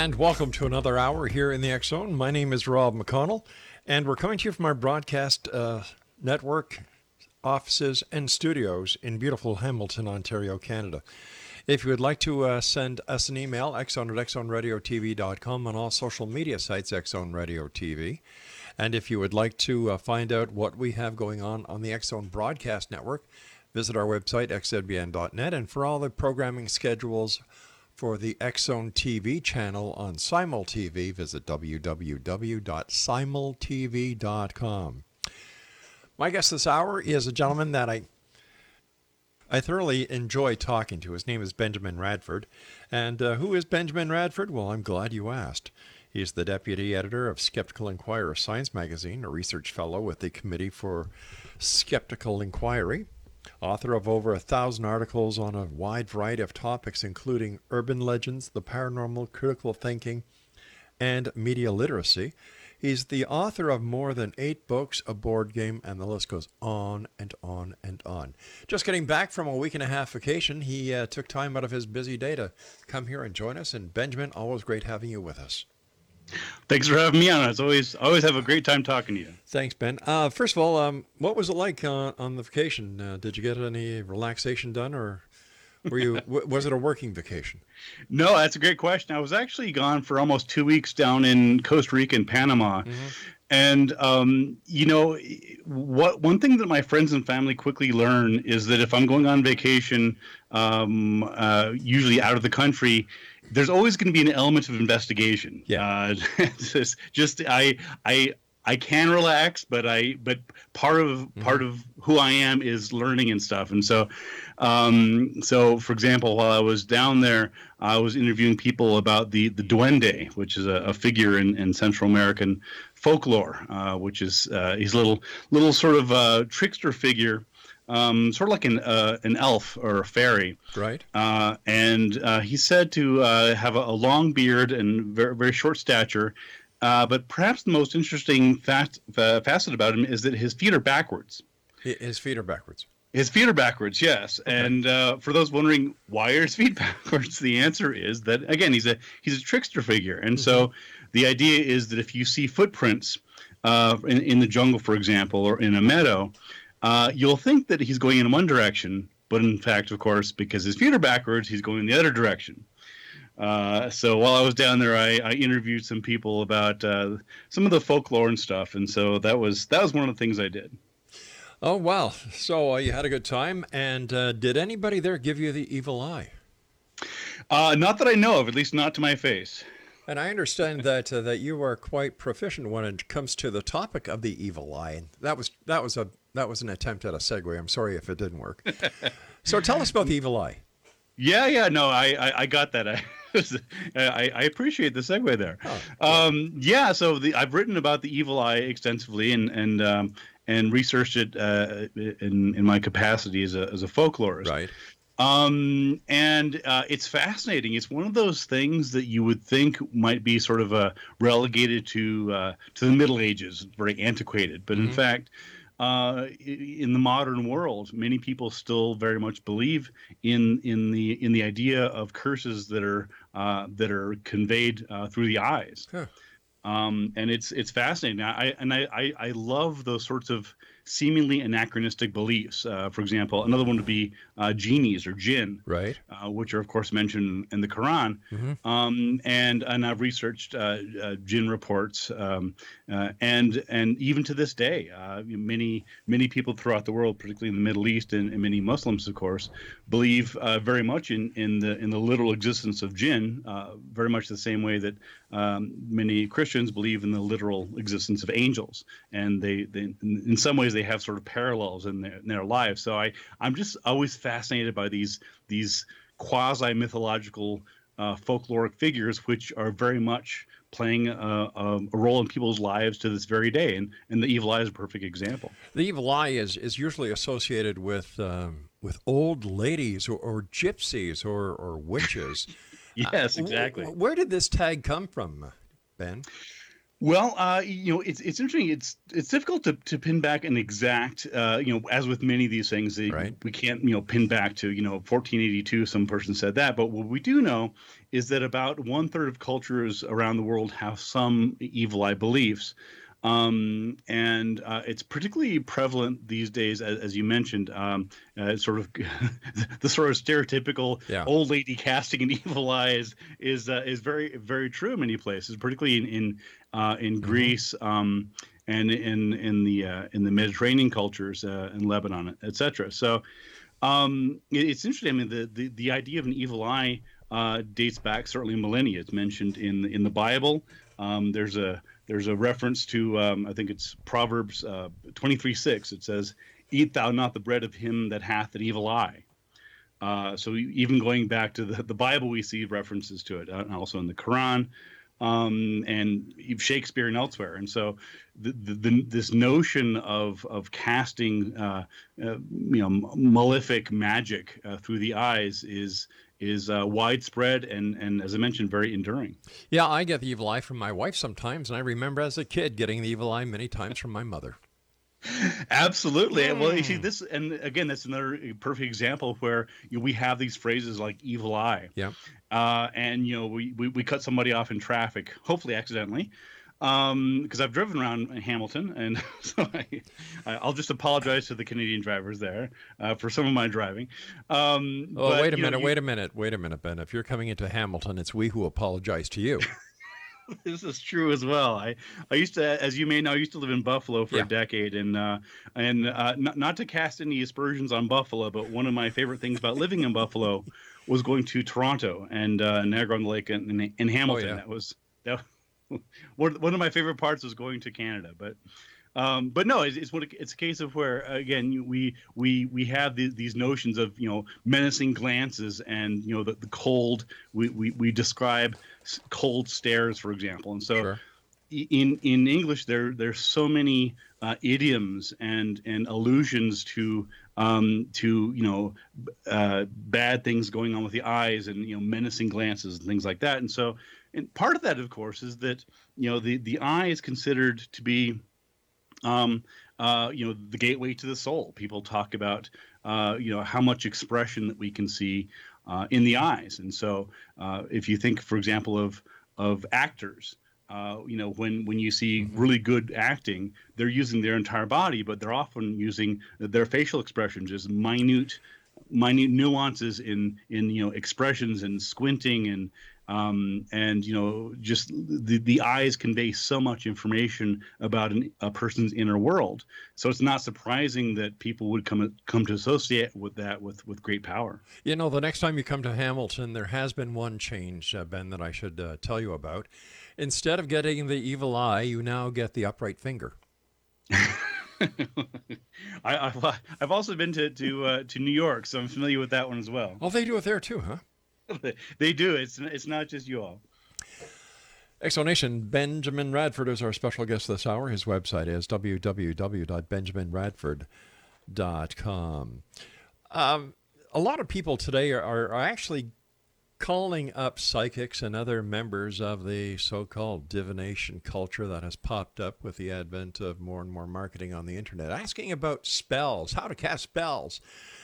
And welcome to another hour here in the Zone. My name is Rob McConnell, and we're coming to you from our broadcast uh, network offices and studios in beautiful Hamilton, Ontario, Canada. If you would like to uh, send us an email, xzone at xzoneradiotv.com, on all social media sites, Xzone Radio TV. And if you would like to uh, find out what we have going on on the Zone Broadcast Network, visit our website, xzbn.net. And for all the programming schedules for the Xzone TV channel on Simul TV, visit www.simultv.com. My guest this hour is a gentleman that I I thoroughly enjoy talking to. His name is Benjamin Radford. And uh, who is Benjamin Radford? Well, I'm glad you asked. He's the deputy editor of Skeptical Inquirer Science Magazine, a research fellow with the Committee for Skeptical Inquiry, author of over a thousand articles on a wide variety of topics, including urban legends, the paranormal, critical thinking, and media literacy. He's the author of more than eight books, a board game, and the list goes on and on and on. Just getting back from a week and a half vacation, he uh, took time out of his busy day to come here and join us. And Benjamin, always great having you with us. Thanks for having me on. It's always always have a great time talking to you. Thanks, Ben. Uh, first of all, um, what was it like uh, on the vacation? Uh, did you get any relaxation done, or were you w- was it a working vacation? No, that's a great question. I was actually gone for almost two weeks down in Costa Rica and Panama. And um, you know, what one thing that my friends and family quickly learn is that if I'm going on vacation, um, uh, usually out of the country, there's always going to be an element of investigation. Yeah. Uh, just, just I I I can relax, but I but part of part of who I am is learning and stuff. And so, um, so for example, while I was down there, I was interviewing people about the the duende, which is a, a figure in, in Central American folklore, uh, which is uh, he's a little little sort of uh, trickster figure. Um, sort of like an uh, an elf or a fairy, Right. uh, and uh, he's said to uh, have a, a long beard and very very short stature. Uh, but perhaps the most interesting fact, uh, facet about him is that his feet are backwards. His feet are backwards. His feet are backwards, yes. And uh, for those wondering why are his feet backwards, the answer is that again he's a he's a trickster figure, and so the idea is that if you see footprints uh, in, in the jungle, for example, or in a meadow, uh, you'll think that he's going in one direction, but in fact, of course, because his feet are backwards, he's going in the other direction. Uh, so while I was down there, I, I interviewed some people about uh, some of the folklore and stuff, and so that was that was one of the things I did. Oh wow! So uh, you had a good time, and uh, did anybody there give you the evil eye? Uh, not that I know of, at least not to my face. And I understand that uh, that you are quite proficient when it comes to the topic of the evil eye. That was that was a that was an attempt at a segue. I'm sorry if it didn't work. so tell us about the evil eye. Yeah, yeah, no, I, I, I got that. I, I, I appreciate the segue there. Oh, um, yeah, so the, I've written about the evil eye extensively and and um, and researched it uh, in in my capacity as a as a folklorist. Right. Um, and uh, it's fascinating. It's one of those things that you would think might be sort of uh, relegated to uh, to the Middle Ages, very antiquated. But in fact, uh, in the modern world, many people still very much believe in in the in the idea of curses that are uh, that are conveyed uh, through the eyes. Huh. Um, and it's it's fascinating. I and I, I, I love those sorts of seemingly anachronistic beliefs. Uh, for example, another one would be uh, genies or jinn, Right. uh, which are of course mentioned in the Quran. Mhm. Um, and and I've researched uh, uh, jinn reports, um, uh, and and even to this day, uh, many many people throughout the world, particularly in the Middle East and, and many Muslims, of course, believe uh, very much in in the in the literal existence of jinn, uh, very much the same way that um, many Christians believe in the literal existence of angels, and they, they in, in some ways they have sort of parallels in their in their lives. So I I'm just always fascinated by these these quasi mythological uh, folkloric figures, which are very much playing a, a, a role in people's lives to this very day, and and the evil eye is a perfect example. The evil eye is, is usually associated with um, with old ladies or, or gypsies or, or witches. Yes, Uh, exactly. wh- Where did this tag come from, Ben? Well, uh, you know, it's it's interesting. It's it's difficult to, to pin back an exact, uh, you know, as with many of these things, they, Right. we can't, you know, pin back to, you know, 1482. Some person said that, but what we do know is that about one third of cultures around the world have some evil eye beliefs, um, and uh, it's particularly prevalent these days, as, as you mentioned, um, uh, sort of the sort of stereotypical Yeah. old lady casting an evil eye is is, uh, is very very true in many places, particularly in in, uh, in Greece um, and in in the uh, in the Mediterranean cultures uh, in Lebanon, etc. So um, it- it's interesting. I mean, the, the the idea of an evil eye uh, dates back certainly millennia. It's mentioned in in the Bible. Um, there's a there's a reference to um, I think it's Proverbs uh, 23 6. It says, "Eat thou not the bread of him that hath an evil eye." Uh, so even going back to the, the Bible, we see references to it, uh, and also in the Quran, um, and Shakespeare and elsewhere. And so, the, the, the, this notion of of casting, uh, uh, you know, malefic magic uh, through the eyes is is uh, widespread and and as I mentioned, very enduring. Yeah, I get the evil eye from my wife sometimes, and I remember as a kid getting the evil eye many times from my mother. Absolutely. Well, you see this, and again, that's another perfect example where you know, we have these phrases like "evil eye." Yeah. uh, and you know we, we we cut somebody off in traffic, hopefully accidentally, because I've driven around Hamilton, and so I, I'll just apologize to the Canadian drivers there uh, for some of my driving. Um, Oh, but, wait a you know, minute, you- wait a minute, wait a minute, Ben. If you're coming into Hamilton, it's we who apologize to you. this is true as well. I, I used to, as you may know, I used to live in Buffalo for Yeah. a decade, and uh, and uh, not, not to cast any aspersions on Buffalo, but one of my favorite things about living in Buffalo was going to Toronto and uh, Niagara on the Lake and, and, and Hamilton. yeah. That was that. One one of my favorite parts was going to Canada, but. Um, but no, it's, it's what it's a case of where again we we we have the, these notions of you know menacing glances and you know the, the cold we, we we describe cold stares for example and so Sure. in in English there there's so many uh, idioms and and allusions to um, to you know uh, bad things going on with the eyes and you know menacing glances and things like that and so and part of that of course is that you know the the eye is considered to be um, uh, you know, the gateway to the soul. People talk about, uh, you know, how much expression that we can see uh, in the eyes. And so, uh, if you think, for example, of of actors, uh, you know, when when you see really good acting, they're using their entire body, but they're often using their facial expressions, just minute minute nuances in in you know expressions and squinting and um, and you know just the, the eyes convey so much information about an, a person's inner world so it's not surprising that people would come come to associate with that with with great power You know, the next time you come to Hamilton, there has been one change, uh, Ben, that I should uh, tell you about. Instead of getting the evil eye, you now get the upright finger. I, I've, I've also been to to uh, to New York so I'm familiar with that one as well Oh, they do it there too, huh? they do it's it's not just you all Explanation Benjamin Radford is our special guest this hour. His website is www.benjaminradford.com. Um, a lot of people today are, are actually calling up psychics and other members of the so called divination culture that has popped up with the advent of more and more marketing on the internet, asking about spells, how to cast spells.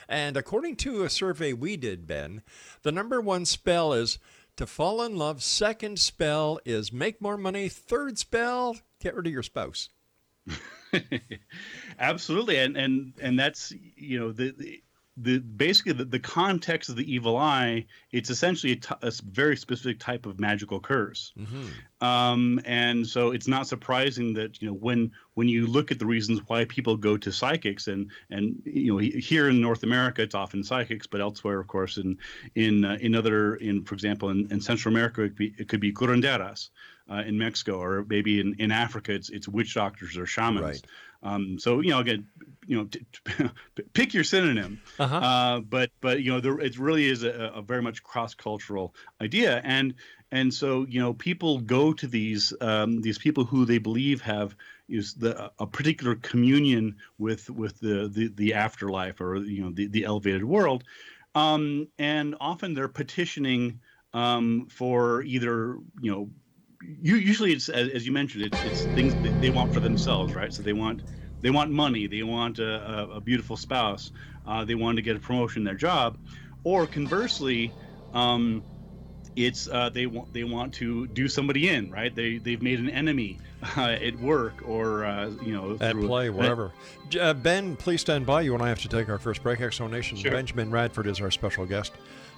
And according to a survey we did, Ben, the number one spell is to fall in love. Second spell is make more money. Third spell, get rid of your spouse. Absolutely, and and and that's you know the, the the basically the, the context of the evil eye it's essentially a, t- a very specific type of magical curse mm-hmm. um, and so it's not surprising that you know when when you look at the reasons why people go to psychics and and you know here in north america it's often psychics but elsewhere of course in in uh, in other in for example in, in central america it could be, it could be curanderas uh, in Mexico, or maybe in, in Africa, it's it's witch doctors or shamans. Right. Um, so you know, again, you know, t- t- pick your synonym. Uh-huh. Uh, but but you know, there it really is a, a very much cross cultural idea, and and so you know, people go to these um, these people who they believe have is the a particular communion with with the the, the afterlife or you know the, the elevated world, um, and often they're petitioning um, for either you know you, usually it's as, as you mentioned it's, it's things that they want for themselves right so they want they want money. They want a, a beautiful spouse. Uh, they want to get a promotion in their job. Or conversely um, it's uh, they want they want to do somebody in right? They they've made an enemy uh, at work or uh, you know at play wherever uh, ben please stand by. You and i have to take our first break. Explanation sure. benjamin radford is our special guest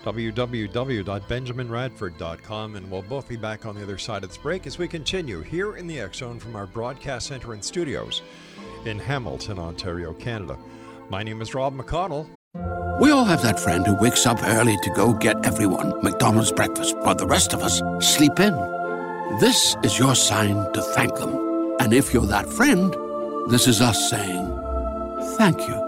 www.benjaminradford.com, and we'll both be back on the other side of this break as we continue here in the X Zone from our broadcast center and studios in Hamilton, Ontario, Canada. My name is Rob McConnell. We all have that friend who wakes up early to go get everyone McDonald's breakfast, while the rest of us sleep in. This is your sign to thank them. And if you're that friend, this is us saying thank you.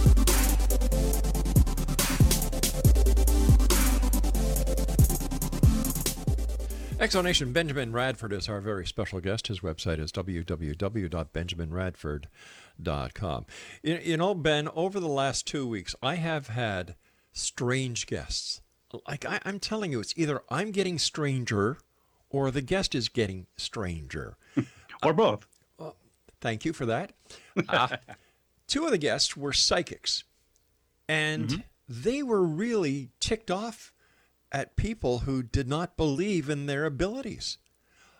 Exonation Benjamin Radford is our very special guest. His website is www.benjaminradford.com. You, you know, Ben, over the last two weeks, I have had strange guests. Like I, I'm telling you, it's either I'm getting stranger or the guest is getting stranger. or both. Uh, well, thank you for that. Uh, two of the guests were psychics, and mm-hmm. they were really ticked off at people who did not believe in their abilities.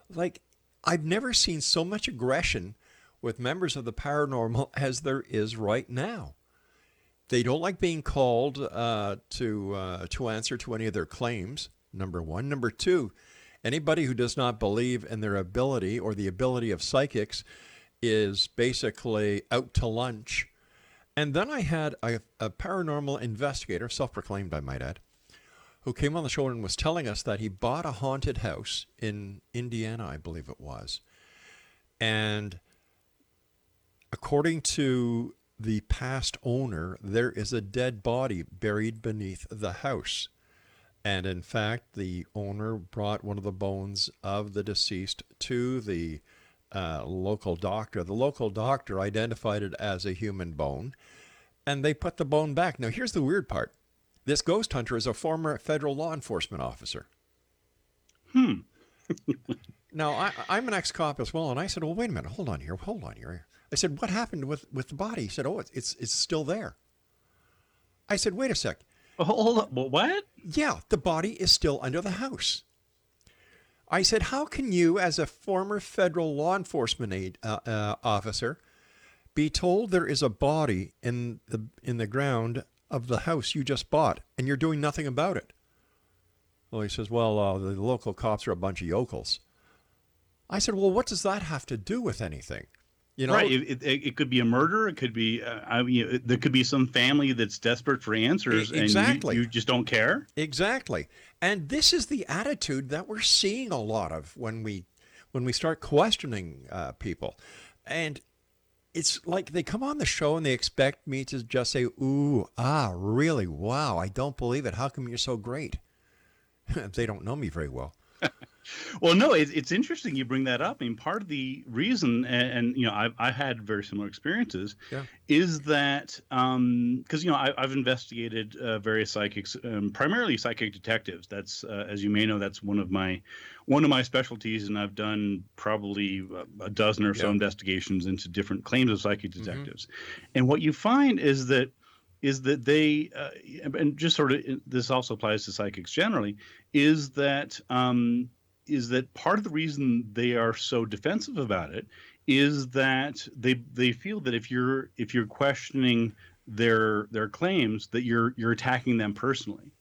Like, I've never seen so much aggression with members of the paranormal as there is right now. They don't like being called uh, to uh, to answer to any of their claims. Number one. Number two, anybody who does not believe in their ability or the ability of psychics is basically out to lunch. And then I had a, a paranormal investigator, self-proclaimed, I might add, who came on the show and was telling us that he bought a haunted house in Indiana, I believe it was. And according to the past owner, there is a dead body buried beneath the house. And in fact, the owner brought one of the bones of the deceased to the uh, local doctor. The local doctor identified it as a human bone, and they put the bone back. Now, here's the weird part this ghost hunter is a former federal law enforcement officer. Hmm. now, I, I'm an ex cop as well, and I said, well, wait a minute, hold on here, hold on here. I said, what happened with, with the body? He said, oh, it's, it's, it's still there. I said, wait a sec. Hold up. What? Yeah, the body is still under the house. I said, how can you, as a former federal law enforcement aid, uh, uh, officer, be told there is a body in the in the ground of the house you just bought and you're doing nothing about it. Well, he says, Well, uh, the local cops are a bunch of yokels. I said, Well, what does that have to do with anything? You know, right? It, it, it, could be a murder. It could be, uh, I mean, there could be some family that's desperate for answers, exactly. and you, you, just don't care. Exactly, and this is the attitude that we're seeing a lot of when we when we start questioning uh, people, and it's like they come on the show and they expect me to just say, "Ooh, ah, really? Wow! I don't believe it. How come you're so great?" they don't know me very well. well, no, it's, it's interesting you bring that up. I mean, part of the reason, and, and you know, I've, I've had very similar experiences, yeah. is that because um, you know I, have investigated uh, various psychics, um, primarily psychic detectives. That's uh, as you may know, that's one of my one of my specialties, and I've done probably a dozen or so yeah. investigations into different claims of psychic mm-hmm. detectives. Mm-hmm. And what you find is that is that they uh, and just sort of this also applies to psychics generally is that um, is that part of the reason they are so defensive about it is that they they feel that if you're if you're questioning their their claims that you're you're attacking them personally.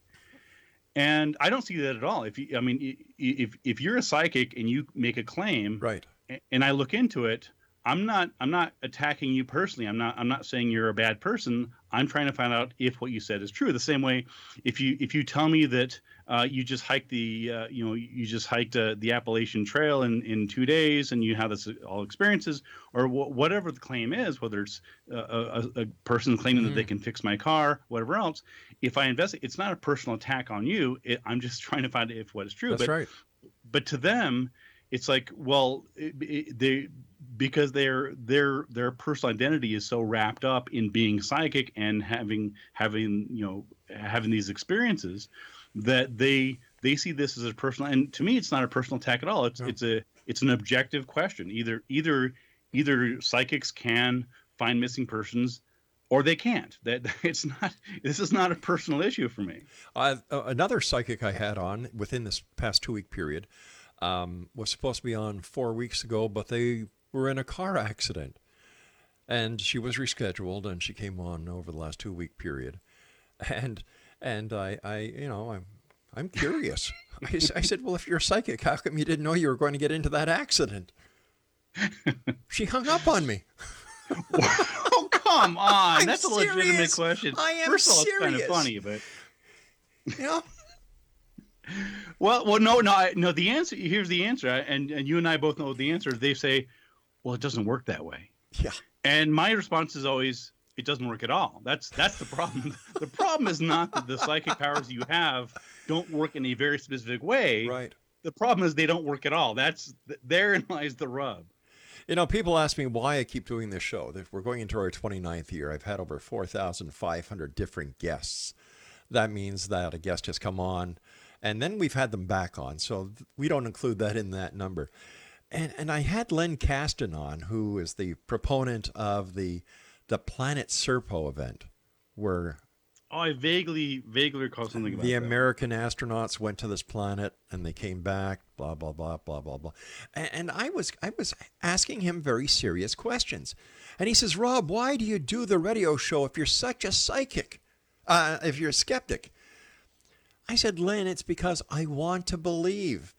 And i don't see that at all. If you i mean if if you're a psychic and you make a claim right. and i look into it i'm not i'm not attacking you personally. I'm not i'm not saying you're a bad person i'm trying to find out if what you said is true the same way if you if you tell me that uh, you just hiked the uh, you know you just hiked uh, the Appalachian Trail in, in two days and you have this all experiences or wh- whatever the claim is whether it's a, a, person claiming mm-hmm. that they mm-hmm. can fix my car whatever else if I investigate it's not a personal attack on you it, I'm just trying to find if what is true that's but, right but to them it's like well it, it, they because their their their personal identity is so wrapped up in being psychic and having having you know having these experiences that they they see this as a personal and to me it's not a personal attack at all. It's it's a it's an objective question. Either either either psychics can find missing persons or they can't. That it's not this is not a personal issue for me. Uh, another psychic i had on within this past two week period um, was supposed to be on four weeks ago but they were in a car accident and she was rescheduled and she came on over the last two week period and and I, I you know, I'm, I'm curious. I, I said, well, if you're psychic, how come you didn't know you were going to get into that accident? she hung up on me. oh, come on. I'm That's serious. a legitimate question. I am First of all, serious. it's kind of funny, but. You know? well, well, no, no, I, no. The answer here's the answer, and and you and I both know the answer. They say, "Well, it doesn't work that way." Yeah. And my response is always, it doesn't work at all. That's that's the problem. the problem is not that the psychic powers you have don't work in a very specific way. Right. The problem is they don't work at all. That's therein lies the rub. You know, people ask me why I keep doing this show. We're going into our 29th year. I've had over 4,500 different guests. That means that a guest has come on, and then we've had them back on. So we don't include that in that number. And, and I had Len Kasten on, who is the proponent of the the Planet Serpo event, where oh, I vaguely vaguely recall something about the that. American astronauts went to this planet and they came back. Blah blah blah blah blah blah. And, and I was I was asking him very serious questions, and he says, "Rob, why do you do the radio show if you're such a psychic? Uh, if you're a skeptic?" I said, "Lynn, it's because I want to believe,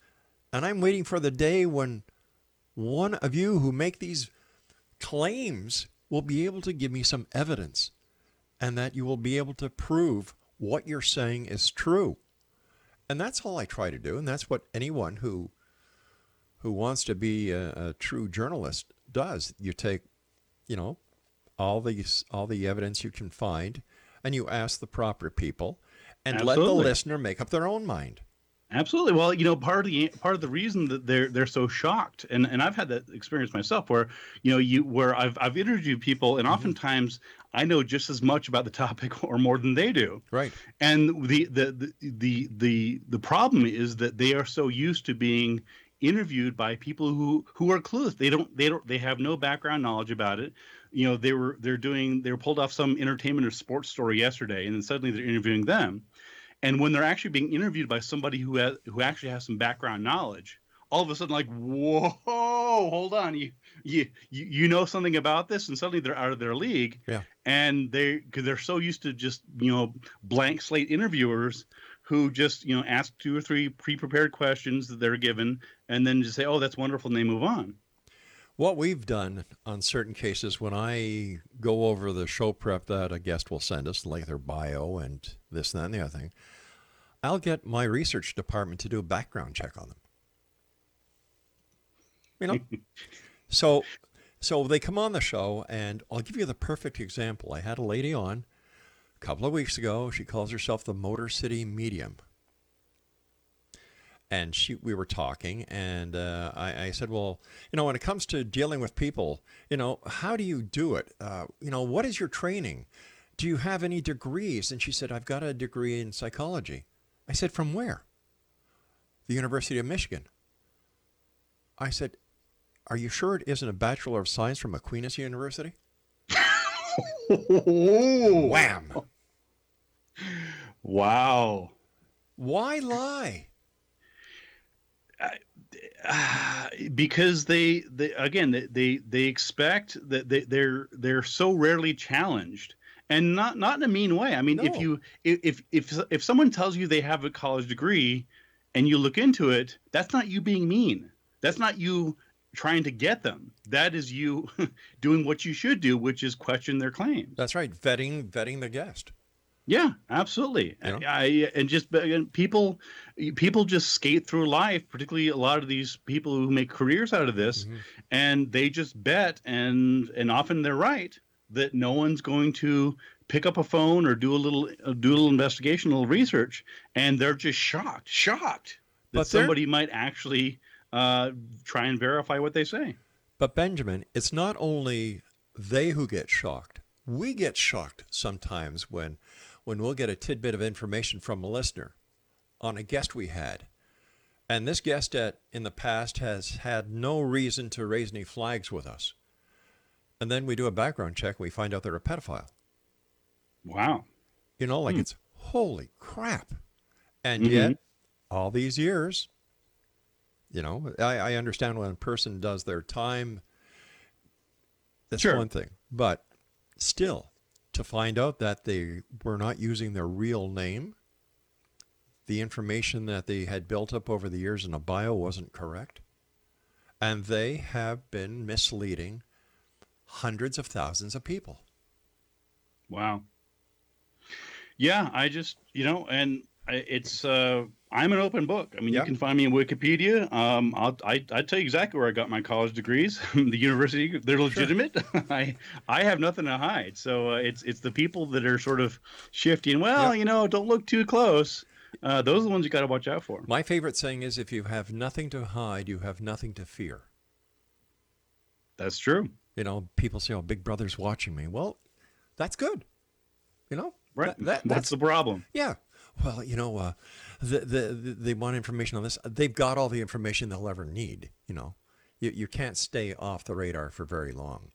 and I'm waiting for the day when." One of you who make these claims will be able to give me some evidence and that you will be able to prove what you're saying is true. And that's all I try to do. And that's what anyone who who wants to be a, a true journalist does. You take, you know, all these all the evidence you can find and you ask the proper people and Absolutely. let the listener make up their own mind. Absolutely. Well, you know, part of the part of the reason that they're they're so shocked, and, and I've had that experience myself, where you know you where I've I've interviewed people, and mm-hmm. oftentimes I know just as much about the topic or more than they do. Right. And the the the the the, the problem is that they are so used to being interviewed by people who who are clueless. They don't they don't they have no background knowledge about it. You know, they were they're doing they were pulled off some entertainment or sports story yesterday, and then suddenly they're interviewing them and when they're actually being interviewed by somebody who has who actually has some background knowledge all of a sudden like, whoa, hold on, you you you, you know something about this, and suddenly they're out of their league. Yeah. And they because they're so used to just you know blank slate interviewers who just you know ask two or three pre-prepared questions that they're given, and then just say, oh, that's wonderful, and they move on. What we've done on certain cases when I go over the show prep that a guest will send us, like their bio and this, and that, and the other thing, I'll get my research department to do a background check on them. You know? so so they come on the show and I'll give you the perfect example. I had a lady on a couple of weeks ago. She calls herself the Motor City Medium and she we were talking and uh, I, I, said well you know when it comes to dealing with people you know how do you do it? Uh, you know what is your training? Do you have any degrees? And she said i've got a degree in psychology. I said from where? The university of michigan. I said are you sure it isn't a bachelor of science from aquinas university? Wham! Wow. Why lie uh, because they, they again they, they they expect that they, they're they're so rarely challenged. And not not in a mean way. I mean No. if you if if if someone tells you they have a college degree and you look into it that's not you being mean. That's not you trying to get them. That is you doing what you should do which is question their claims. That's right. Vetting vetting the guest. Yeah, absolutely. Know? I and just people people just skate through life, particularly a lot of these people who make careers out of this, Mhm. and they just bet and and often they're right that no one's going to pick up a phone or do a little uh, do a little investigation, a little research, and they're just shocked, shocked that But somebody might actually uh, try and verify what they say. But Benjamin, it's not only they who get shocked. We get shocked sometimes when when we'll get a tidbit of information from a listener on a guest we had. And this guest at in the past has had no reason to raise any flags with us. And then we do a background check and we find out they're a pedophile. Wow. You know, like Hmm. it's holy crap. And Mhm. yet, all these years, you know, I, I understand when a person does their time, that's Sure. one thing. But still, to find out that they were not using their real name, the information that they had built up over the years in a bio wasn't correct, and they have been misleading hundreds of thousands of people. Wow. Yeah, I just you know, and it's uh, I'm an open book. I mean, you can find me in Wikipedia. Um, I'll I I tell you exactly where I got my college degrees. the university, they're legitimate. I I have nothing to hide. So uh, it's it's the people that are sort of shifting. Well, you know, don't look too close. Uh, those are the ones you got to watch out for. My favorite saying is if you have nothing to hide, you have nothing to fear. That's true. You know, people say, oh, Big Brother's watching me. Well, that's good. You know? Right. That- that- What's the problem? Yeah. Well, you know, uh, the, the, the, they want information on this. They've got all the information they'll ever need. You know, you, you can't stay off the radar for very long.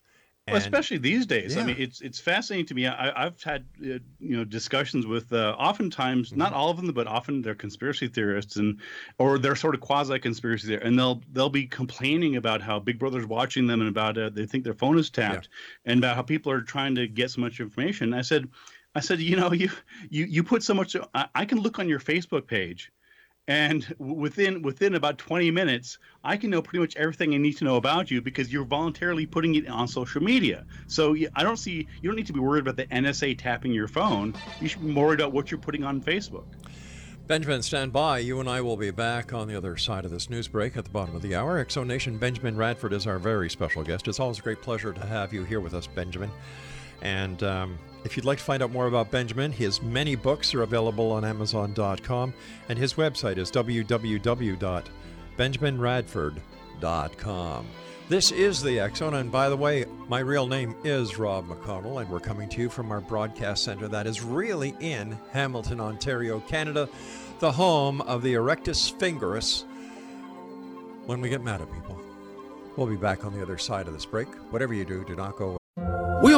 Well, especially these days. I mean, it's it's fascinating to me. I, I've had uh, you know discussions with uh, oftentimes not Mm-hmm. all of them, but often they're conspiracy theorists and or they're sort of quasi conspiracy there, and they'll they'll be complaining about how Big Brother's watching them and about uh, they think their phone is tapped and about how people are trying to get so much information. I said, I said, you know, you you you put so much. I, I can look on your Facebook page and within within about 20 minutes i can know pretty much everything i need to know about you because you're voluntarily putting it on social media so i don't see you don't need to be worried about the nsa tapping your phone you should be more worried about what you're putting on facebook Benjamin, stand by. You and I will be back on the other side of this news break at the bottom of the hour. Exo Nation Benjamin Radford is our very special guest. It's always a great pleasure to have you here with us, Benjamin. And um, if you'd like to find out more about Benjamin, his many books are available on Amazon.com, and his website is www.benjaminradford.com. This is the X Zone, and by the way, my real name is Rob McConnell, and we're coming to you from our broadcast center that is really in Hamilton, Ontario, Canada, the home of the Erectus fingerus. When we get mad at people, we'll be back on the other side of this break. Whatever you do, do not go.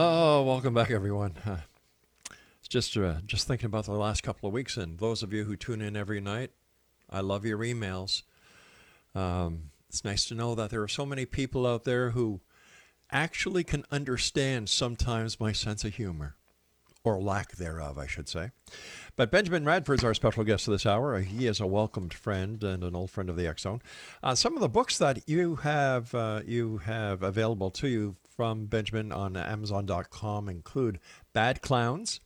Oh, welcome back, everyone. It's just uh, just thinking about the last couple of weeks, and those of you who tune in every night, I love your emails. Um, it's nice to know that there are so many people out there who actually can understand sometimes my sense of humor, or lack thereof, I should say. But Benjamin Radford's our special guest of this hour. He is a welcomed friend and an old friend of the Zone. Uh, some of the books that you have uh, you have available to you from Benjamin on Amazon.com include Bad Clowns,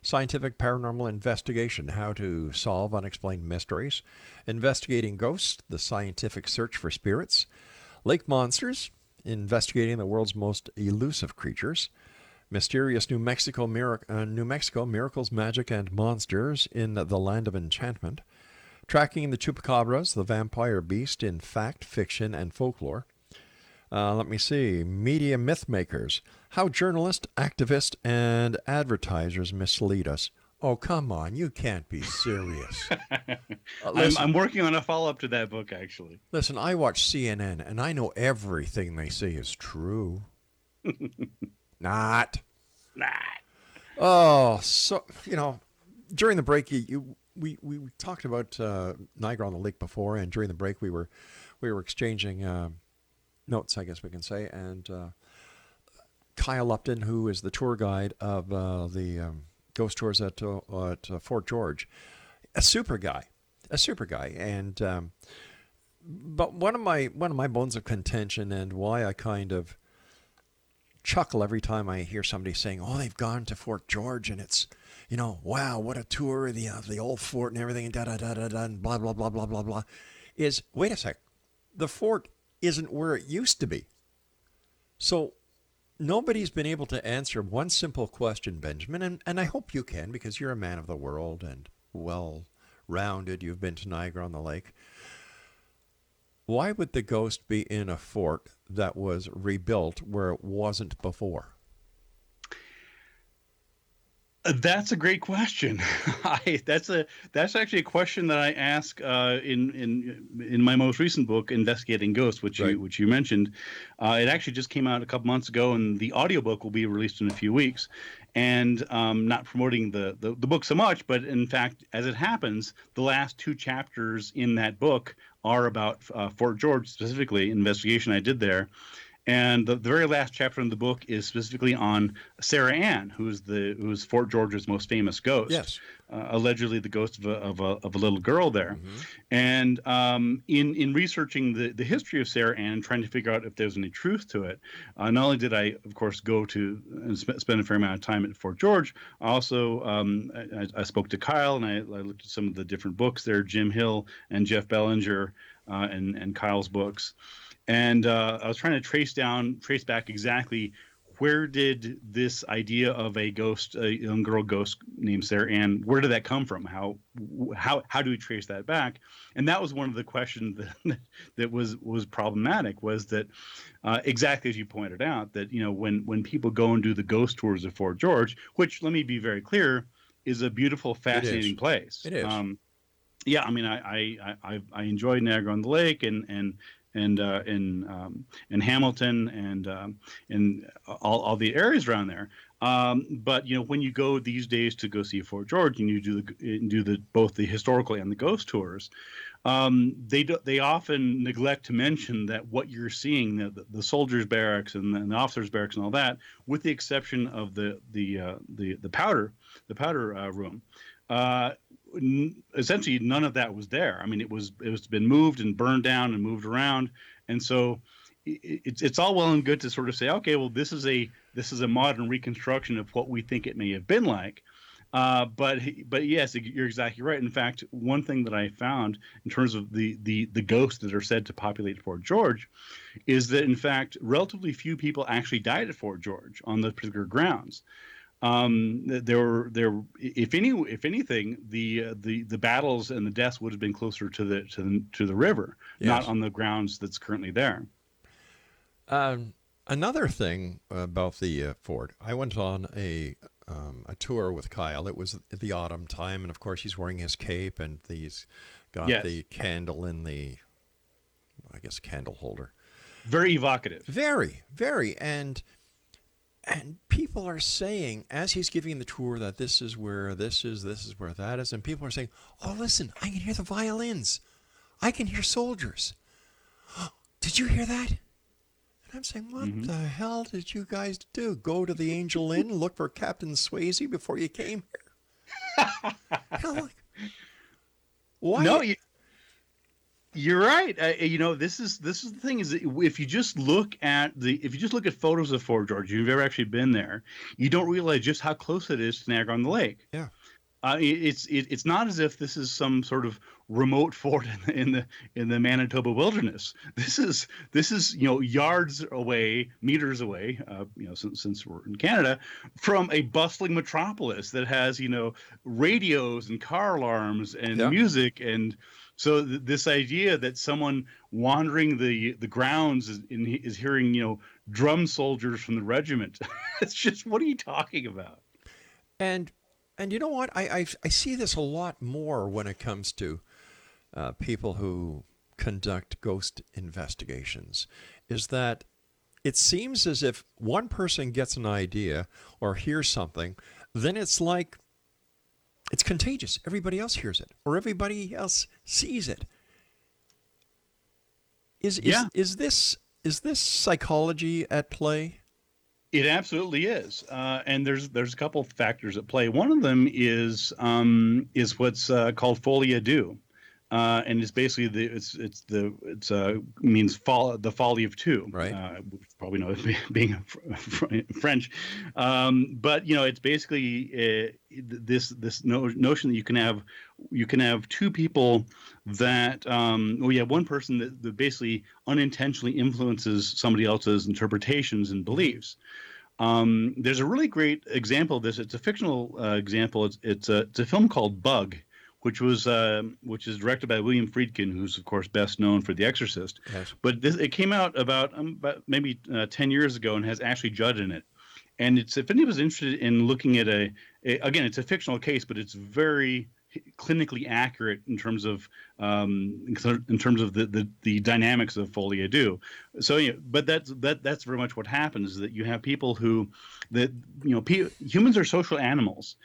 Scientific Paranormal Investigation How to Solve Unexplained Mysteries, Investigating Ghosts, The Scientific Search for Spirits, Lake Monsters, Investigating the World's Most Elusive Creatures, Mysterious New Mexico, Mirac- uh, New Mexico Miracles, Magic, and Monsters in the Land of Enchantment, Tracking the Chupacabras, the Vampire Beast in Fact, Fiction, and Folklore. Uh, let me see. Media myth makers. How journalists, activists, and advertisers mislead us. Oh, come on. You can't be serious. Uh, I'm, I'm working on a follow up to that book, actually. listen, I watch CNN and I know everything they say is true. Not. Not. Oh, so, you know, during the break, you, you we, we talked about uh, Niagara on the Lake before, and during the break, we were we were exchanging uh, notes, I guess we can say. And uh, Kyle Upton, who is the tour guide of uh, the um, ghost tours at, uh, at uh, Fort George, a super guy, a super guy. And um, but one of my one of my bones of contention and why I kind of chuckle every time I hear somebody saying, "Oh, they've gone to Fort George and it's." You know, wow, what a tour of the of the old fort and everything, and da da da da da, and blah blah blah blah blah blah. Is wait a sec, the fort isn't where it used to be. So nobody's been able to answer one simple question, Benjamin, and, and I hope you can because you're a man of the world and well rounded. You've been to Niagara on the Lake. Why would the ghost be in a fort that was rebuilt where it wasn't before? Uh, That's a great question. I, that's a that's actually a question that I ask uh, in in in my most recent book, Investigating Ghosts, which Right. you which you mentioned. Uh, it actually just came out a couple months ago, and the audiobook will be released in a few weeks. And um, not promoting the, the the book so much, but in fact, as it happens, the last two chapters in that book are about uh, Fort George specifically, investigation I did there. And the, the very last chapter in the book is specifically on Sarah Ann, who's the who's Fort George's most famous ghost. Yes. Uh, allegedly the ghost of a, of a, of a little girl there. And um, in in researching the, the history of Sarah Ann and trying to figure out if there's any truth to it, uh, not only did I, of course, go to and sp- spend a fair amount of time at Fort George, I also um, I, I spoke to Kyle and I, I looked at some of the different books there, Jim Hill and Jeff Bellinger uh, and and Kyle's books and uh, I was trying to trace down, trace back exactly where did this idea of a ghost, a young girl ghost named Sarah Ann, where did that come from? How how how do we trace that back? And that was one of the questions that that was was problematic. Was that uh, exactly as you pointed out that you know when when people go and do the ghost tours of Fort George, which let me be very clear, is a beautiful, fascinating place. It is. Um, yeah, I mean, I I I, I enjoy Niagara on the Lake and and and uh, in um, in Hamilton and um, in all, all the areas around there. Um, but you know, when you go these days to go see Fort George and you do the do the both the historical and the ghost tours, um, they do, they often neglect to mention that what you're seeing the, the, soldiers' barracks and the, and the officers' barracks and all that, with the exception of the the uh, the the powder the powder uh, room. Uh, essentially none of that was there. I mean, it was it was been moved and burned down and moved around, and so it's it's all well and good to sort of say, okay, well, this is a this is a modern reconstruction of what we think it may have been like. Uh, but but yes, you're exactly right. In fact, one thing that I found in terms of the the the ghosts that are said to populate Fort George is that in fact relatively few people actually died at Fort George on the particular grounds. Um, there were there if any if anything the uh, the the battles and the deaths would have been closer to the to the, to the river, Yes. not on the grounds that's currently there. Um, another thing about the uh, fort, I went on a um, a tour with Kyle. It was the autumn time, and of course he's wearing his cape and he's got Yes. the candle in the, I guess, candle holder. Very evocative. Very, very, and and people are saying as he's giving the tour that this is where this is, this is where that is, and people are saying, "Oh, listen, I can hear the violins, I can hear soldiers. Did you hear that?" And I'm saying, "What mm-hmm. the hell did you guys do? Go to the Angel Inn, look for Captain Swayze before you came here?" You know, like, why? No, you, you're right. Uh, you know, this is this is the thing is if you just look at the if you just look at photos of Fort George, you've ever actually been there, you don't realize just how close it is to Niagara on the Lake. Yeah. Uh, it, it's it, it's not as if this is some sort of remote fort in the, in the in the Manitoba wilderness. This is this is you know yards away, meters away. Uh, you know, since since we're in Canada, from a bustling metropolis that has you know radios and car alarms and Yeah. music and so th- this idea that someone wandering the the grounds is, in, is hearing you know drum soldiers from the regiment, it's just what are you talking about? And and you know what? I I, I see this a lot more when it comes to uh, people who conduct ghost investigations. Is that it seems as if one person gets an idea or hears something, then it's like it's contagious. Everybody else hears it, or everybody else sees it. Is is, Yeah. is this is this psychology at play? It absolutely is, uh, and there's there's a couple factors at play. One of them is um, is what's uh, called folie à deux, uh, and it's basically the it's it's the it's uh, means fall the folly of two, Right. Uh, probably know being a fr- fr- French, um, but you know it's basically uh, this this no, notion that you can have you can have two people that um, well yeah one person that, that basically unintentionally influences somebody else's interpretations and beliefs. Um, there's a really great example of this. It's a fictional uh, example. It's it's a it's a film called Bug, which was uh, which is directed by William Friedkin, who's of course best known for The Exorcist. Yes. But this it came out about um, about maybe uh, ten years ago and has Ashley Judd in it. And it's if anybody's interested in looking at a, a again, it's a fictional case, but it's very clinically accurate in terms of um, in terms of the, the, the dynamics of folie à deux. So, but that's that that's very much what happens is that you have people who that you know pe- humans are social animals,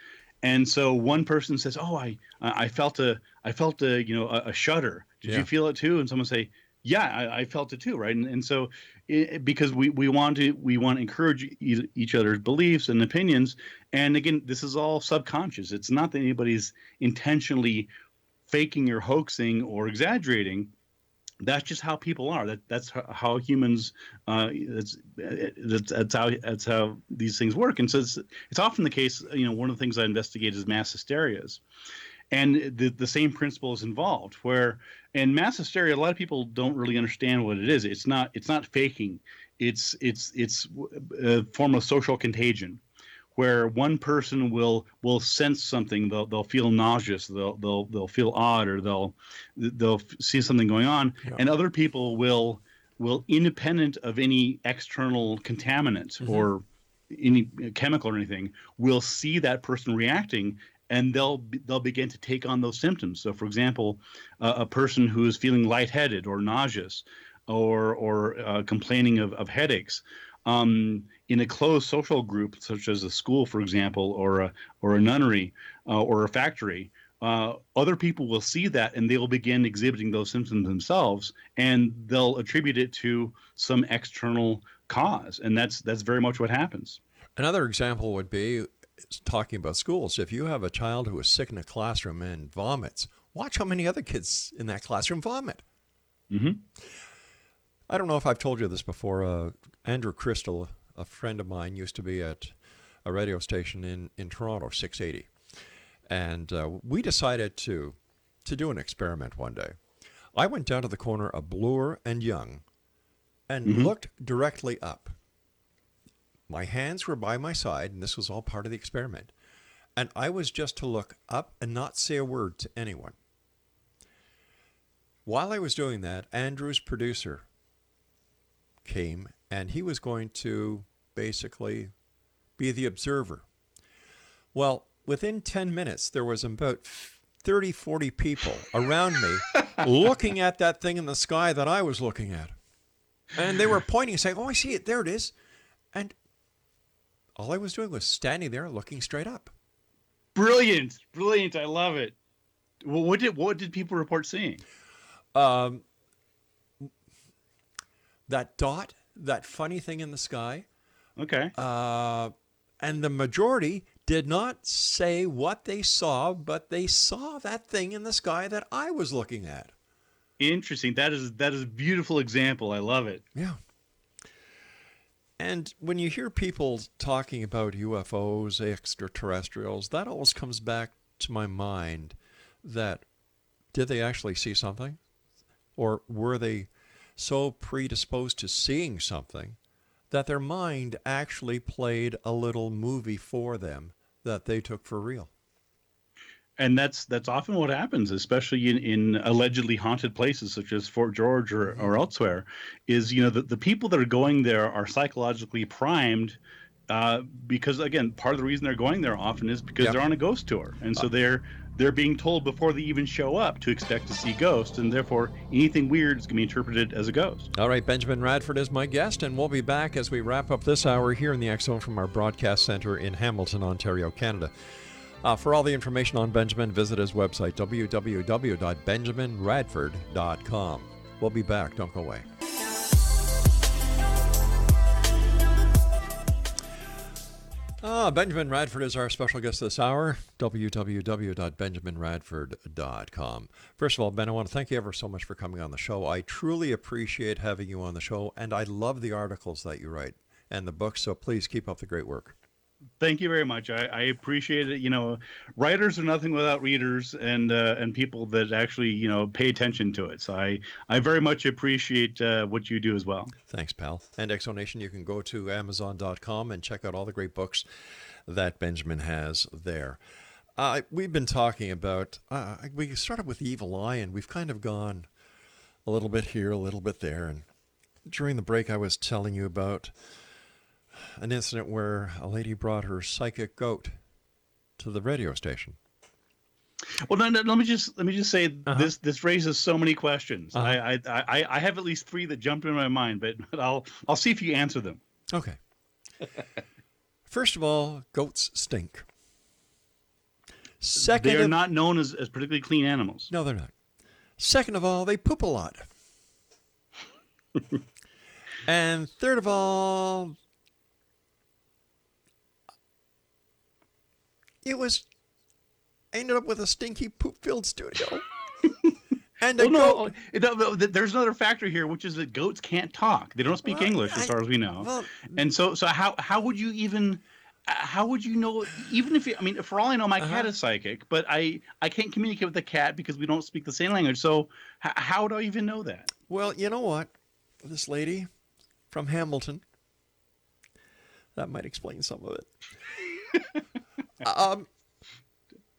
and so one person says, "Oh, I I felt a I felt a you know a, a shudder. Did Yeah. you feel it too?" And someone say, "Yeah, I, I felt it too." Right, and, and so it, because we, we want to we want to encourage e- each other's beliefs and opinions, and again, this is all subconscious. It's not that anybody's intentionally faking or hoaxing or exaggerating that's just how people are. That that's how, humans. Uh, that's, that's that's how that's how these things work. And so it's it's often the case. You know, one of the things I investigate is mass hysterias, and the the same principle is involved. Where in mass hysteria, a lot of people don't really understand what it is. It's not it's not faking. It's it's it's a form of social contagion where one person will will sense something. They'll they'll feel nauseous. They'll they'll they'll feel odd or they'll they'll see something going on. Yeah. and other people will will independent of any external contaminant or any chemical or anything will see that person reacting and they'll they'll begin to take on those symptoms. So for example uh, a person who is feeling lightheaded or nauseous or or uh, complaining of, of headaches um, in a closed social group, such as a school, for example, or a or a nunnery, uh, or a factory, uh, other people will see that and they will begin exhibiting those symptoms themselves, and they'll attribute it to some external cause, and that's that's very much what happens. Another example would be talking about schools. If you have a child who is sick in a classroom and vomits, watch how many other kids in that classroom vomit. Mhm. I don't know if I've told you this before. Uh, Andrew Crystal, a friend of mine, used to be at a radio station in, in Toronto, 680. And uh, we decided to, to do an experiment one day. I went down to the corner of Bloor and Yonge and looked directly up my hands were by my side, and this was all part of the experiment. And I was just to look up and not say a word to anyone. While I was doing that, Andrew's producer came and he was going to basically be the observer. Well, within 10 minutes, there was about 30, 40 people around me looking at that thing in the sky that I was looking at. And they were pointing, and saying, Oh, I see it. There it is. And all I was doing was standing there looking straight up. Brilliant, brilliant! I love it. Well, what did what did people report seeing? Um, that dot, that funny thing in the sky, Okay. uh, and the majority did not say what they saw, but they saw that thing in the sky that I was looking at. Interesting. That is that is a beautiful example. I love it. Yeah. And when you hear people talking about UFOs, extraterrestrials, that always comes back to my mind that did they actually see something? Or were they so predisposed to seeing something that their mind actually played a little movie for them that they took for real? and that's that's often what happens especially in, in allegedly haunted places such as fort george or, or elsewhere is you know the, the people that are going there are psychologically primed uh, because again part of the reason they're going there often is because Yep. they're on a ghost tour and so they're they're being told before they even show up to expect to see ghosts and therefore anything weird is going to be interpreted as a ghost All right, Benjamin Radford is my guest, and we'll be back as we wrap up this hour here in the Zone from our broadcast center in Hamilton, Ontario, Canada. Uh, for all the information on Benjamin, visit his website, www.benjaminradford.com. We'll be back. Don't go away. Ah, Benjamin Radford is our special guest this hour. www.benjaminradford.com. First of all, Ben, I want to thank you ever so much for coming on the show. I truly appreciate having you on the show, and I love the articles that you write and the books, so please keep up the great work. Thank you very much I, I appreciate it you know writers are nothing without readers and uh, and people that actually you know pay attention to it so i i very much appreciate uh, what you do as well Thanks, pal. And Exonation, you can go to Amazon.com and check out all the great books that Benjamin has there. Uh, we've been talking about, uh, we started with the Evil Eye, and we've kind of gone a little bit here, a little bit there. And during the break, I was telling you about an incident where a lady brought her psychic goat to the radio station. well no, no, let me just let me just say Uh-huh. this this raises so many questions Uh-huh. I, I i i have at least three that jumped in my mind but, but i'll i'll see if you answer them Okay. First of all, goats stink. Second, they are of- not known as, as particularly clean animals No, they're not. Second of all, they poop a lot. and third of all, it was I ended up with a stinky poop-filled studio. and well, no, no, there's another factor here, which is that goats can't talk. They don't speak Well, English, I- as far as we know. well- and so, so how how would you even uh, how would you know? Even if you, I mean, for all I know, my cat Uh-huh. is psychic, but I I can't communicate with the cat because we don't speak the same language. So, h- how would I even know that? Well, you know what? This lady from Hamilton, that might explain some of it. um,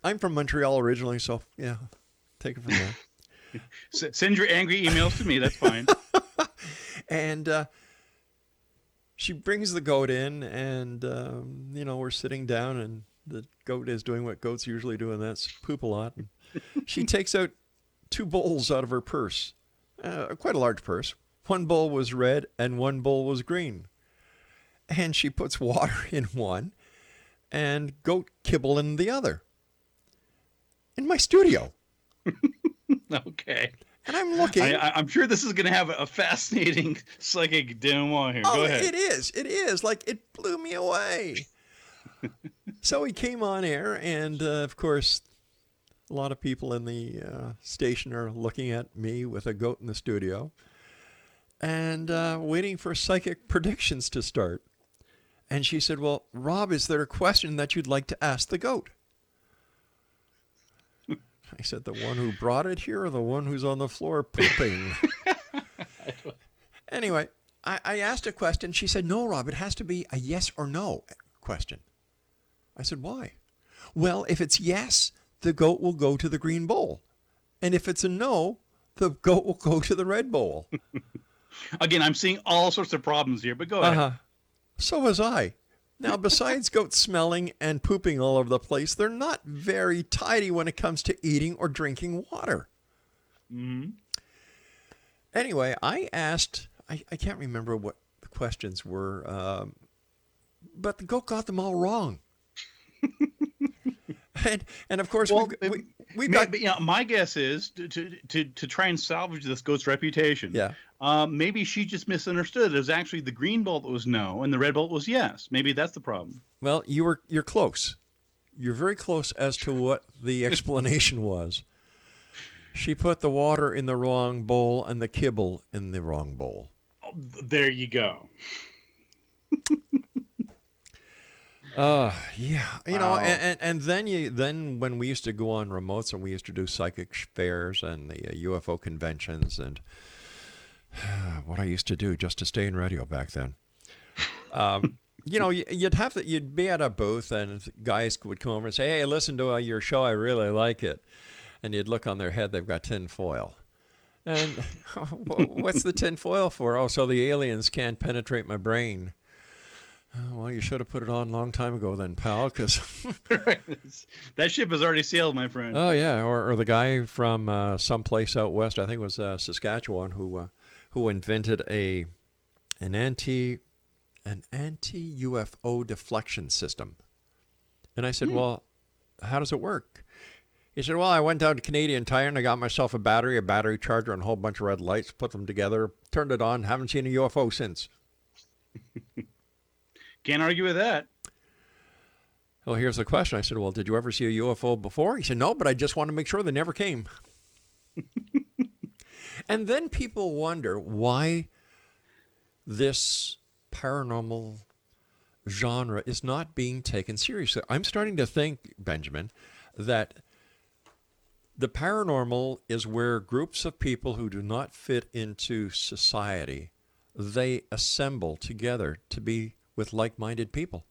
I'm from Montreal originally, so yeah, take it from there. Send your angry emails to me. That's fine. and uh, she brings the goat in, and um, you know we're sitting down, and the goat is doing what goats usually do, and that's poop a lot. And she takes out two bowls out of her purse, uh, quite a large purse. One bowl was red, and one bowl was green. And she puts water in one, and goat kibble in the other. In my studio, okay. and I'm looking. I, I, I'm sure this is going to have a fascinating psychic denouement here. Oh, Go ahead. it is. It is. Like it blew me away. so he came on air, and uh, of course, a lot of people in the uh, station are looking at me with a goat in the studio, and uh, waiting for psychic predictions to start. And she said, "Well, Rob, is there a question that you'd like to ask the goat?" I said, "The one who brought it here, or the one who's on the floor pooping?" anyway, I, I asked a question. She said, No, Rob, it has to be a yes or no question. I said, Why? Well, if it's yes, the goat will go to the green bowl. And if it's a no, the goat will go to the red bowl. Again, I'm seeing all sorts of problems here, but go ahead. Uh-huh. So was I. Now, besides goats smelling and pooping all over the place, they're not very tidy when it comes to eating or drinking water. hmm Anyway, I asked, I, I can't remember what the questions were, um, but the goat got them all wrong. and, and of course, Well, we, we, we got. but, you know, my guess is to, to to to try and salvage this goat's reputation. Yeah. Um, maybe she just misunderstood. It was actually the green bolt that was no, and the red bolt was yes. Maybe that's the problem. Well, you were you're close. You're very close as to what the explanation was. She put the water in the wrong bowl and the kibble in the wrong bowl. There you go. Uh, yeah, you know, Wow. and, and and then you then when we used to go on remotes and we used to do psychic fairs and the uh, UFO conventions and what I used to do just to stay in radio back then. Um, you know, you'd have to you'd be at a booth and guys would come over and say, "Hey, listen to uh, your show. I really like it," and you'd look on their head; they've got tin foil. And what's the tin foil for? Oh, so the aliens can't penetrate my brain. Oh, well, you should have put it on a long time ago, then, pal. Because that ship has already sailed, my friend. oh yeah, or, or the guy from uh, someplace out west, I think it was uh, Saskatchewan, who uh, who invented a an anti an anti UFO deflection system. And I said, well, how does it work? He said, well, I went down to Canadian Tire and I got myself a battery, a battery charger, and a whole bunch of red lights. Put them together, turned it on. Haven't seen a UFO since. Can't argue with that. Well, here's the question. I said, Well, did you ever see a UFO before? He said, No, but I just want to make sure they never came. and then people wonder why this paranormal genre is not being taken seriously. I'm starting to think, Benjamin, that the paranormal is where groups of people who do not fit into society they assemble together to be with like-minded people.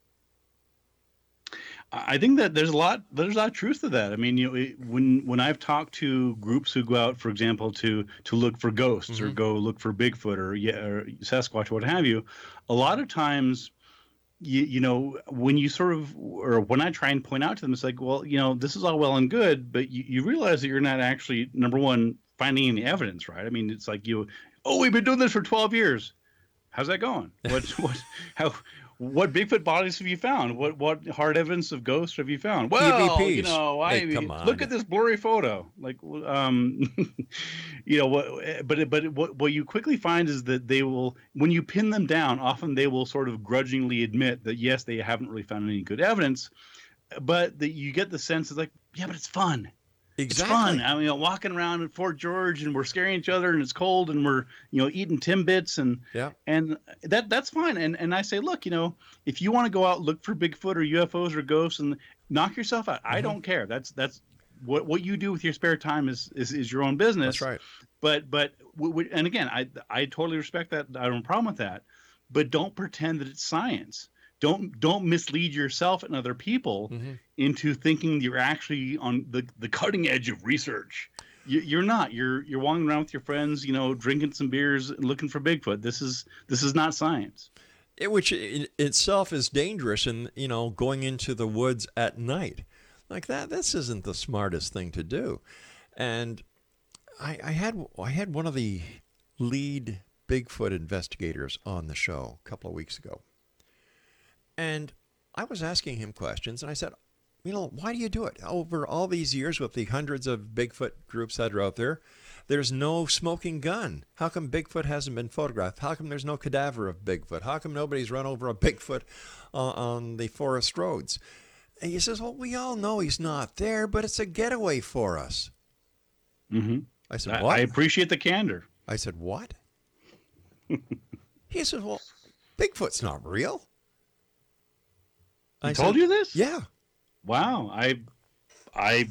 I think that there's a lot there's a lot of truth to that. I mean, you know, it- when when I've talked to groups who go out, for example, to to look for ghosts or mm-hmm. go look for Bigfoot or yeah, or Sasquatch, what have you, a lot of times. You, you know when you sort of or when I try and point out to them, it's like, well, you know, this is all well and good, but you, you realize that you're not actually number one finding any evidence, right? I mean, it's like you, oh, we've been doing this for 12 years. How's that going? What what how what Bigfoot bodies have you found? What what hard evidence of ghosts have you found? Well, you know, I Hey, look at this blurry photo. Like, um, you know what? But but what what you quickly find is that they will, when you pin them down, often they will sort of grudgingly admit that yes, they haven't really found any good evidence, but that you get the sense of like, yeah, but it's fun. It's fun. I mean, you know, walking around in Fort George and we're scaring each other and it's cold and we're, you know, eating Timbits and Yeah. and that that's fine. And and I say, look, you know, if you want to go out look for Bigfoot or UFOs or ghosts and knock yourself out, Mm-hmm. I don't care. That's that's what what you do with your spare time is is, is your own business. That's right. But but w- w- and again, I I totally respect that. I don't have a problem with that. But don't pretend that it's science. Don't don't mislead yourself and other people Mm-hmm. into thinking you're actually on the, the cutting edge of research. You, you're not. You're you're walking around with your friends, you know, drinking some beers, and looking for Bigfoot. This is this is not science. It, which in itself is dangerous and you know going into the woods at night like that this isn't the smartest thing to do and I, I had I had one of the lead Bigfoot investigators on the show a couple of weeks ago and I was asking him questions and I said you know why do you do it over all these years with the hundreds of Bigfoot groups that are out there there's no smoking gun. How come Bigfoot hasn't been photographed? How come there's no cadaver of Bigfoot? How come nobody's run over a Bigfoot uh, on the forest roads? And he says, Well, we all know he's not there, but it's a getaway for us. Mm-hmm. I said, What? I appreciate the candor. I said, What? he says, Well, Bigfoot's not real. He I told said, you this? Yeah. Wow. I I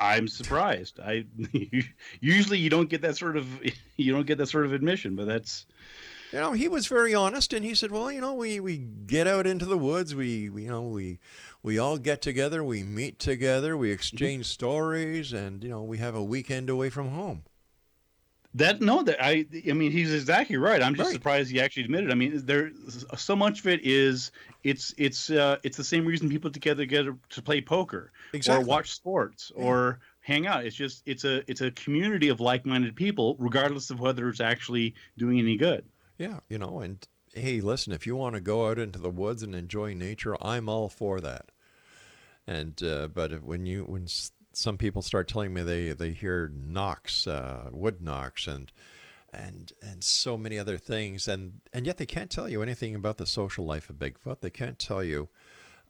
I'm surprised. I usually you don't get that sort of you don't get that sort of admission, but that's you know he was very honest and he said well you know we we get out into the woods we, we you know we we all get together we meet together we exchange mm-hmm. stories and you know we have a weekend away from home that no that i i mean he's exactly right i'm just right. surprised he actually admitted i mean there so much of it is it's it's uh it's the same reason people together get to play poker exactly. or watch sports yeah. or hang out it's just it's a it's a community of like-minded people regardless of whether it's actually doing any good yeah, you know, and hey, listen, if you want to go out into the woods and enjoy nature, I'm all for that. And uh, but when you when some people start telling me they they hear knocks, uh, wood knocks, and and and so many other things, and and yet they can't tell you anything about the social life of Bigfoot. They can't tell you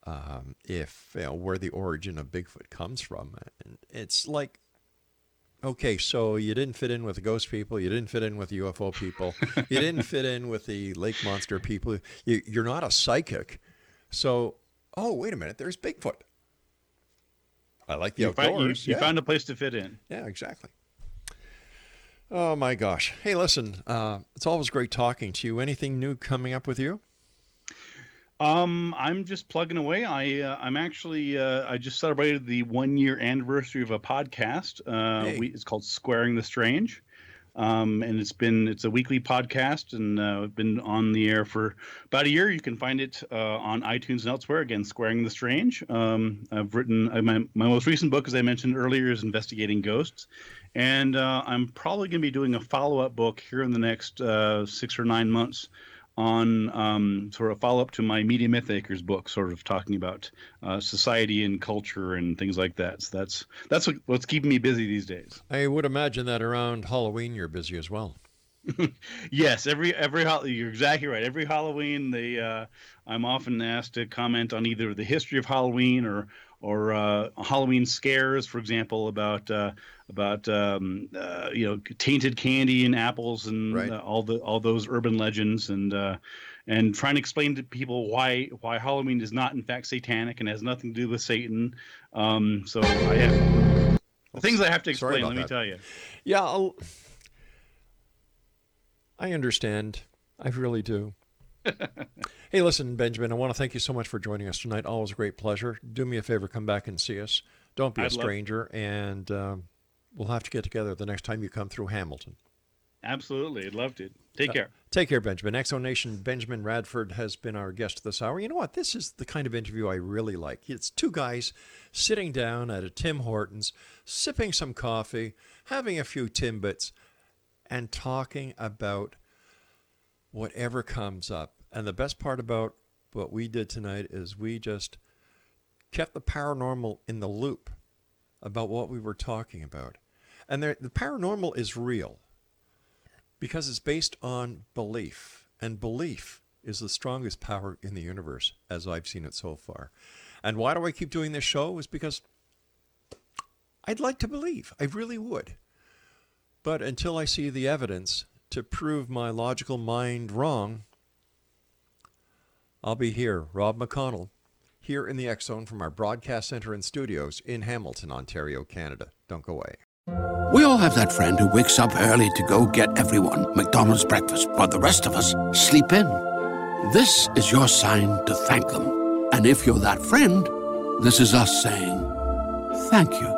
um, if you know, where the origin of Bigfoot comes from. And it's like Okay, so you didn't fit in with the ghost people. You didn't fit in with the UFO people. you didn't fit in with the lake monster people. You, you're not a psychic. So, oh, wait a minute. There's Bigfoot. I like the you outdoors. Find, you, you found a place to fit in. Yeah, exactly. Oh my gosh. Hey, listen, uh, it's always great talking to you. Anything new coming up with you? Um, I'm just plugging away. I uh, I'm actually uh, I just celebrated the one year anniversary of a podcast. Uh, hey. we, it's called Squaring the Strange, um, and it's been it's a weekly podcast and uh, been on the air for about a year. You can find it uh, on iTunes and elsewhere. Again, Squaring the Strange. Um, I've written uh, my my most recent book, as I mentioned earlier, is Investigating Ghosts, and uh, I'm probably going to be doing a follow up book here in the next uh, six or nine months on um, sort of follow up to my Media Mythmakers book, sort of talking about uh, society and culture and things like that. So that's that's what, what's keeping me busy these days. I would imagine that around Halloween you're busy as well. yes, every every you're exactly right. Every Halloween, they uh, I'm often asked to comment on either the history of Halloween or or uh, Halloween scares, for example, about uh, about um, uh, you know tainted candy and apples and right. Uh, all the all those urban legends and uh, and trying to explain to people why why Halloween is not in fact satanic and has nothing to do with Satan. Um, so I have the things I have to explain. Let me tell you. Yeah, I'll, I understand. I really do. hey, listen, Benjamin, I want to thank you so much for joining us tonight. Always a great pleasure. Do me a favor, come back and see us. Don't be I'd a stranger, love- and um, we'll have to get together the next time you come through Hamilton. Absolutely. I'd love to. Take uh, care. Uh, take care, Benjamin. Nation Benjamin Radford has been our guest this hour. You know what? This is the kind of interview I really like. It's two guys sitting down at a Tim Hortons, sipping some coffee, having a few Timbits, and talking about whatever comes up. And the best part about what we did tonight is we just kept the paranormal in the loop about what we were talking about. And the paranormal is real because it's based on belief. And belief is the strongest power in the universe, as I've seen it so far. And why do I keep doing this show? Is because I'd like to believe. I really would. But until I see the evidence to prove my logical mind wrong, I'll be here, Rob McConnell, here in the Zone from our broadcast center and studios in Hamilton, Ontario, Canada. Don't go away. We all have that friend who wakes up early to go get everyone McDonald's breakfast, while the rest of us sleep in. This is your sign to thank them. And if you're that friend, this is us saying thank you.